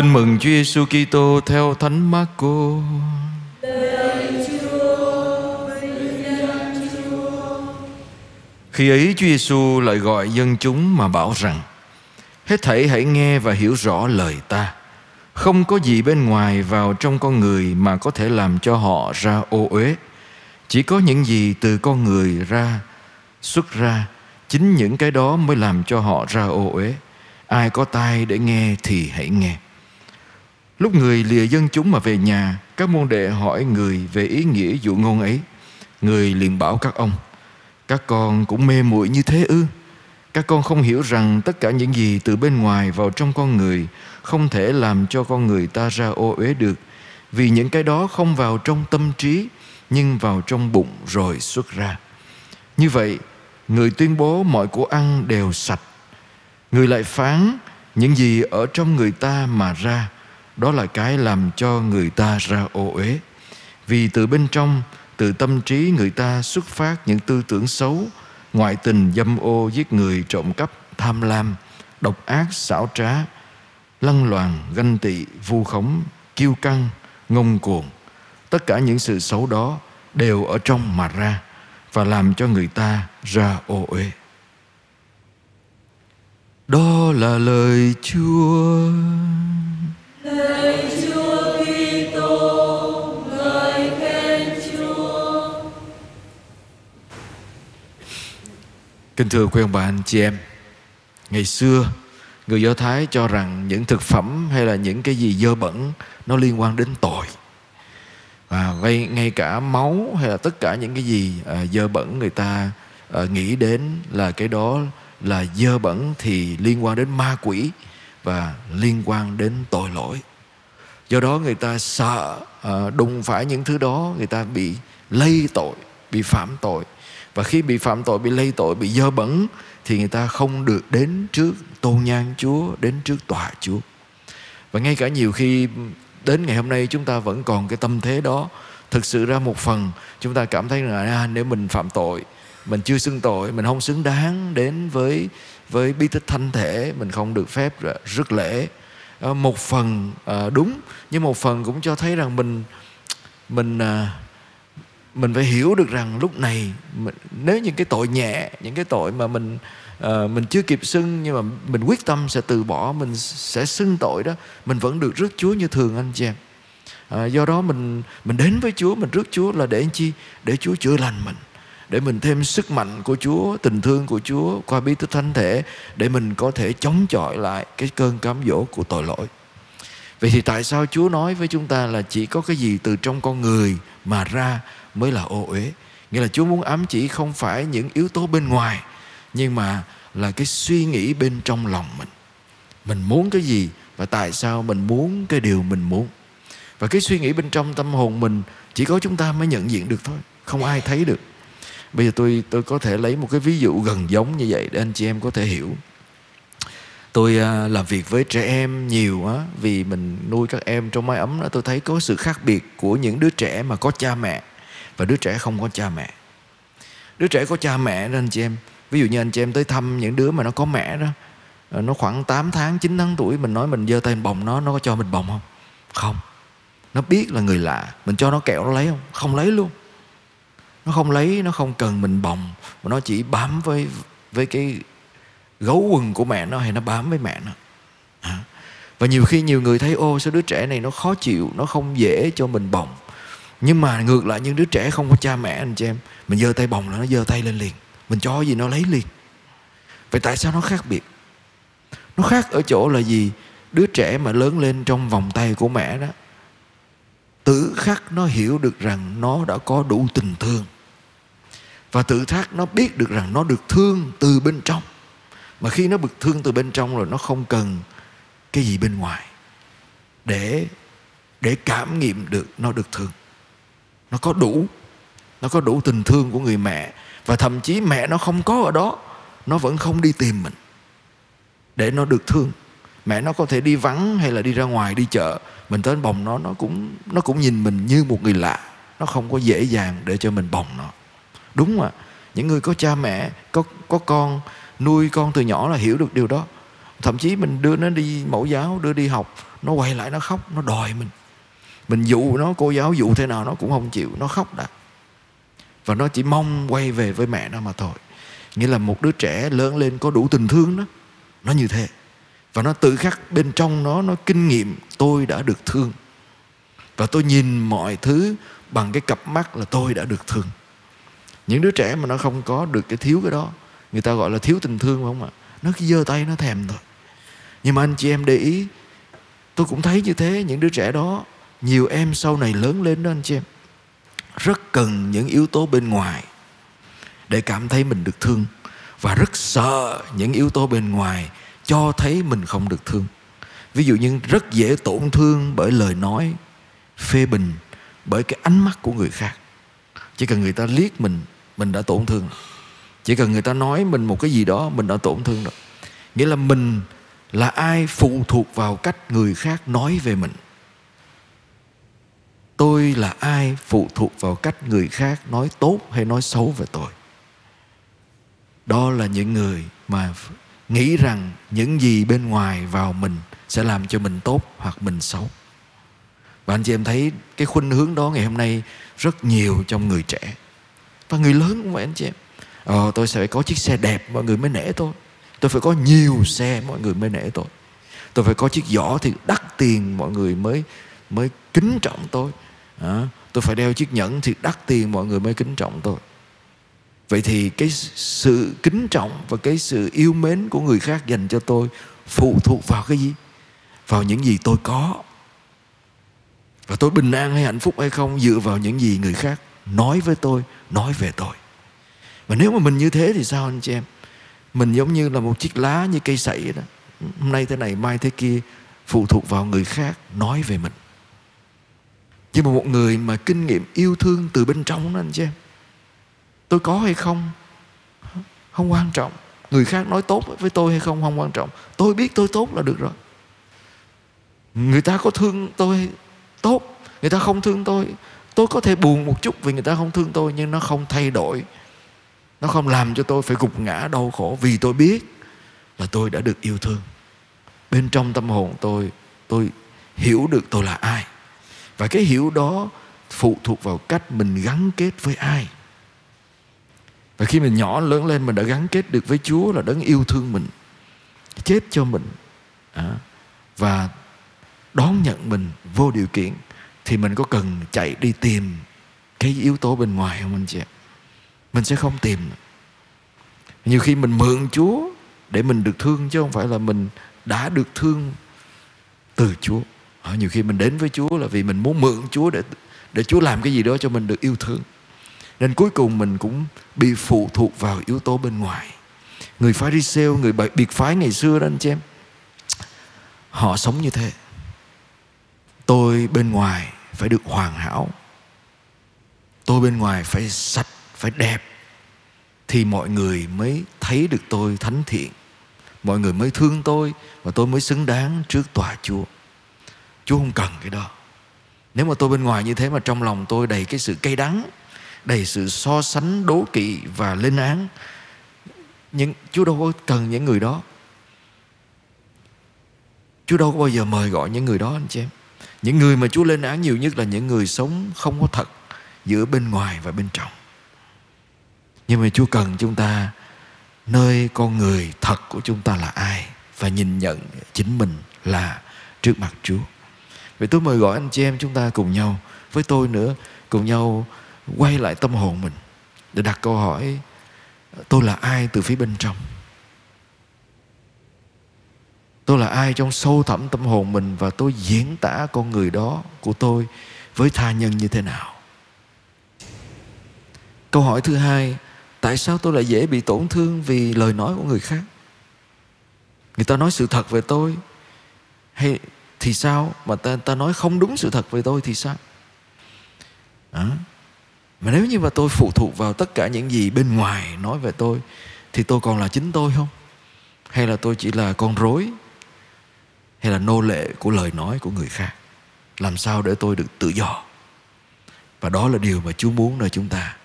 Tin mừng Chúa Giêsu Kitô theo Thánh Marco. Khi ấy Chúa Giêsu lại gọi dân chúng mà bảo rằng: Hết thảy hãy nghe và hiểu rõ lời ta. Không có gì bên ngoài vào trong con người mà có thể làm cho họ ra ô uế. Chỉ có những gì từ con người ra xuất ra, chính những cái đó mới làm cho họ ra ô uế. Ai có tai để nghe thì hãy nghe. Lúc người lìa dân chúng mà về nhà, các môn đệ hỏi người về ý nghĩa dụ ngôn ấy. Người liền bảo các ông, các con cũng mê muội như thế ư? Các con không hiểu rằng tất cả những gì từ bên ngoài vào trong con người không thể làm cho con người ta ra ô uế được, vì những cái đó không vào trong tâm trí nhưng vào trong bụng rồi xuất ra. Như vậy, người tuyên bố mọi của ăn đều sạch. Người lại phán những gì ở trong người ta mà ra đó là cái làm cho người ta ra ô uế. Vì từ bên trong, từ tâm trí người ta xuất phát những tư tưởng xấu, ngoại tình dâm ô giết người trộm cắp, tham lam, độc ác, xảo trá, lăng loàn, ganh tị, vu khống, kiêu căng, ngông cuồng. Tất cả những sự xấu đó đều ở trong mà ra và làm cho người ta ra ô uế. Đó là lời chúa. Chúa Kitô, Chúa. Kính thưa quý ông bà anh chị em Ngày xưa Người Do Thái cho rằng những thực phẩm hay là những cái gì dơ bẩn Nó liên quan đến tội Và ngay, ngay cả máu hay là tất cả những cái gì à, dơ bẩn người ta à, nghĩ đến là cái đó là dơ bẩn thì liên quan đến ma quỷ và liên quan đến tội lỗi. Do đó người ta sợ à, đụng phải những thứ đó người ta bị lây tội bị phạm tội. Và khi bị phạm tội bị lây tội bị dơ bẩn thì người ta không được đến trước tôn nhan Chúa đến trước tòa Chúa. Và ngay cả nhiều khi đến ngày hôm nay chúng ta vẫn còn cái tâm thế đó. Thực sự ra một phần chúng ta cảm thấy là à, nếu mình phạm tội mình chưa xưng tội, mình không xứng đáng đến với với bí tích thanh thể. Mình không được phép rước lễ. Ờ, một phần ờ, đúng, nhưng một phần cũng cho thấy rằng mình mình ờ, mình phải hiểu được rằng lúc này nếu những cái tội nhẹ, những cái tội mà mình mình chưa kịp xưng nhưng mà mình quyết tâm sẽ từ bỏ, mình sẽ xưng tội đó, mình vẫn được rước Chúa như thường, anh chị em. Do đó mình mình đến với Chúa, mình rước Chúa là để chi? Để Chúa chữa lành mình để mình thêm sức mạnh của Chúa, tình thương của Chúa qua bí tích thánh thể để mình có thể chống chọi lại cái cơn cám dỗ của tội lỗi. Vậy thì tại sao Chúa nói với chúng ta là chỉ có cái gì từ trong con người mà ra mới là ô uế? Nghĩa là Chúa muốn ám chỉ không phải những yếu tố bên ngoài nhưng mà là cái suy nghĩ bên trong lòng mình. Mình muốn cái gì và tại sao mình muốn cái điều mình muốn. Và cái suy nghĩ bên trong tâm hồn mình chỉ có chúng ta mới nhận diện được thôi, không ai thấy được. Bây giờ tôi tôi có thể lấy một cái ví dụ gần giống như vậy để anh chị em có thể hiểu. Tôi uh, làm việc với trẻ em nhiều á vì mình nuôi các em trong mái ấm đó tôi thấy có sự khác biệt của những đứa trẻ mà có cha mẹ và đứa trẻ không có cha mẹ. Đứa trẻ có cha mẹ đó anh chị em. Ví dụ như anh chị em tới thăm những đứa mà nó có mẹ đó à, nó khoảng 8 tháng 9 tháng tuổi mình nói mình giơ tay bồng nó nó có cho mình bồng không không nó biết là người lạ mình cho nó kẹo nó lấy không không lấy luôn nó không lấy, nó không cần mình bồng, mà nó chỉ bám với với cái gấu quần của mẹ nó hay nó bám với mẹ nó. À. và nhiều khi nhiều người thấy, ô, sao đứa trẻ này nó khó chịu, nó không dễ cho mình bồng. Nhưng mà ngược lại, những đứa trẻ không có cha mẹ, anh chị em, mình giơ tay bồng là nó giơ tay lên liền. Mình cho gì nó lấy liền. Vậy tại sao nó khác biệt? Nó khác ở chỗ là gì? Đứa trẻ mà lớn lên trong vòng tay của mẹ đó, tự khắc nó hiểu được rằng nó đã có đủ tình thương và tự thác nó biết được rằng nó được thương từ bên trong. Mà khi nó được thương từ bên trong rồi, nó không cần cái gì bên ngoài để để cảm nghiệm được nó được thương. Nó có đủ, nó có đủ tình thương của người mẹ. Và thậm chí mẹ nó không có ở đó, nó vẫn không đi tìm mình để nó được thương. Mẹ nó có thể đi vắng hay là đi ra ngoài đi chợ. Mình tới bồng nó nó cũng nó cũng nhìn mình như một người lạ. Nó không có dễ dàng để cho mình bồng nó đúng mà. Những người có cha mẹ, có có con, nuôi con từ nhỏ là hiểu được điều đó. Thậm chí mình đưa nó đi mẫu giáo, đưa đi học, nó quay lại nó khóc, nó đòi mình. Mình dụ nó, cô giáo dụ thế nào nó cũng không chịu, nó khóc đã. Và nó chỉ mong quay về với mẹ nó mà thôi. Nghĩa là một đứa trẻ lớn lên có đủ tình thương đó, nó như thế. Và nó tự khắc bên trong nó nó kinh nghiệm tôi đã được thương. Và tôi nhìn mọi thứ bằng cái cặp mắt là tôi đã được thương những đứa trẻ mà nó không có được cái thiếu cái đó, người ta gọi là thiếu tình thương phải không ạ? Nó cứ giơ tay nó thèm thôi. Nhưng mà anh chị em để ý, tôi cũng thấy như thế, những đứa trẻ đó, nhiều em sau này lớn lên đó anh chị em, rất cần những yếu tố bên ngoài để cảm thấy mình được thương và rất sợ những yếu tố bên ngoài cho thấy mình không được thương. Ví dụ như rất dễ tổn thương bởi lời nói phê bình, bởi cái ánh mắt của người khác. Chỉ cần người ta liếc mình mình đã tổn thương. Chỉ cần người ta nói mình một cái gì đó, mình đã tổn thương rồi. Nghĩa là mình là ai phụ thuộc vào cách người khác nói về mình. Tôi là ai phụ thuộc vào cách người khác nói tốt hay nói xấu về tôi? Đó là những người mà nghĩ rằng những gì bên ngoài vào mình sẽ làm cho mình tốt hoặc mình xấu. Và anh chị em thấy cái khuynh hướng đó ngày hôm nay rất nhiều trong người trẻ và người lớn cũng vậy anh chị em. Ờ, tôi sẽ phải có chiếc xe đẹp mọi người mới nể tôi. Tôi phải có nhiều xe mọi người mới nể tôi. Tôi phải có chiếc giỏ thì đắt tiền mọi người mới mới kính trọng tôi. À, tôi phải đeo chiếc nhẫn thì đắt tiền mọi người mới kính trọng tôi. Vậy thì cái sự kính trọng và cái sự yêu mến của người khác dành cho tôi phụ thuộc vào cái gì? Vào những gì tôi có. Và tôi bình an hay hạnh phúc hay không dựa vào những gì người khác nói với tôi, nói về tôi. Và nếu mà mình như thế thì sao anh chị em? Mình giống như là một chiếc lá như cây sậy đó. Hôm nay thế này, mai thế kia, phụ thuộc vào người khác nói về mình. Nhưng mà một người mà kinh nghiệm yêu thương từ bên trong đó anh chị em, tôi có hay không? Không quan trọng. Người khác nói tốt với tôi hay không không quan trọng. Tôi biết tôi tốt là được rồi. Người ta có thương tôi tốt, người ta không thương tôi tôi có thể buồn một chút vì người ta không thương tôi nhưng nó không thay đổi. Nó không làm cho tôi phải gục ngã đau khổ vì tôi biết là tôi đã được yêu thương. Bên trong tâm hồn tôi tôi hiểu được tôi là ai. Và cái hiểu đó phụ thuộc vào cách mình gắn kết với ai. Và khi mình nhỏ lớn lên mình đã gắn kết được với Chúa là đấng yêu thương mình chết cho mình à, và đón nhận mình vô điều kiện thì mình có cần chạy đi tìm cái yếu tố bên ngoài không anh chị mình sẽ không tìm. Nhiều khi mình mượn Chúa để mình được thương chứ không phải là mình đã được thương từ Chúa. Ờ, nhiều khi mình đến với Chúa là vì mình muốn mượn Chúa để để Chúa làm cái gì đó cho mình được yêu thương. Nên cuối cùng mình cũng bị phụ thuộc vào yếu tố bên ngoài. Người phái đi người biệt phái ngày xưa đó anh chị em, họ sống như thế tôi bên ngoài phải được hoàn hảo. Tôi bên ngoài phải sạch, phải đẹp. Thì mọi người mới thấy được tôi thánh thiện. Mọi người mới thương tôi và tôi mới xứng đáng trước tòa chúa. Chúa không cần cái đó. Nếu mà tôi bên ngoài như thế mà trong lòng tôi đầy cái sự cay đắng, đầy sự so sánh đố kỵ và lên án nhưng chúa đâu có cần những người đó. Chúa đâu có bao giờ mời gọi những người đó, anh chị em những người mà Chúa lên án nhiều nhất là những người sống không có thật giữa bên ngoài và bên trong. Nhưng mà Chúa cần chúng ta nơi con người thật của chúng ta là ai và nhìn nhận chính mình là trước mặt Chúa. Vậy tôi mời gọi anh chị em chúng ta cùng nhau, với tôi nữa, cùng nhau quay lại tâm hồn mình để đặt câu hỏi, tôi là ai từ phía bên trong tôi là ai trong sâu thẳm tâm hồn mình và tôi diễn tả con người đó của tôi với tha nhân như thế nào? Câu hỏi thứ hai tại sao tôi lại dễ bị tổn thương vì lời nói của người khác? Người ta nói sự thật về tôi hay thì sao? Mà ta, ta nói không đúng sự thật về tôi thì sao? À? mà nếu như mà tôi phụ thuộc vào tất cả những gì bên ngoài nói về tôi thì tôi còn là chính tôi không? Hay là tôi chỉ là con rối hay là nô lệ của lời nói của người khác? Làm sao để tôi được tự do? Và đó là điều mà chúa muốn nơi chúng ta.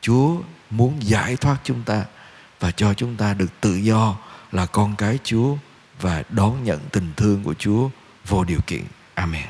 Chúa muốn giải thoát chúng ta và cho chúng ta được tự do là con cái chúa và đón nhận tình thương của chúa vô điều kiện. Amen.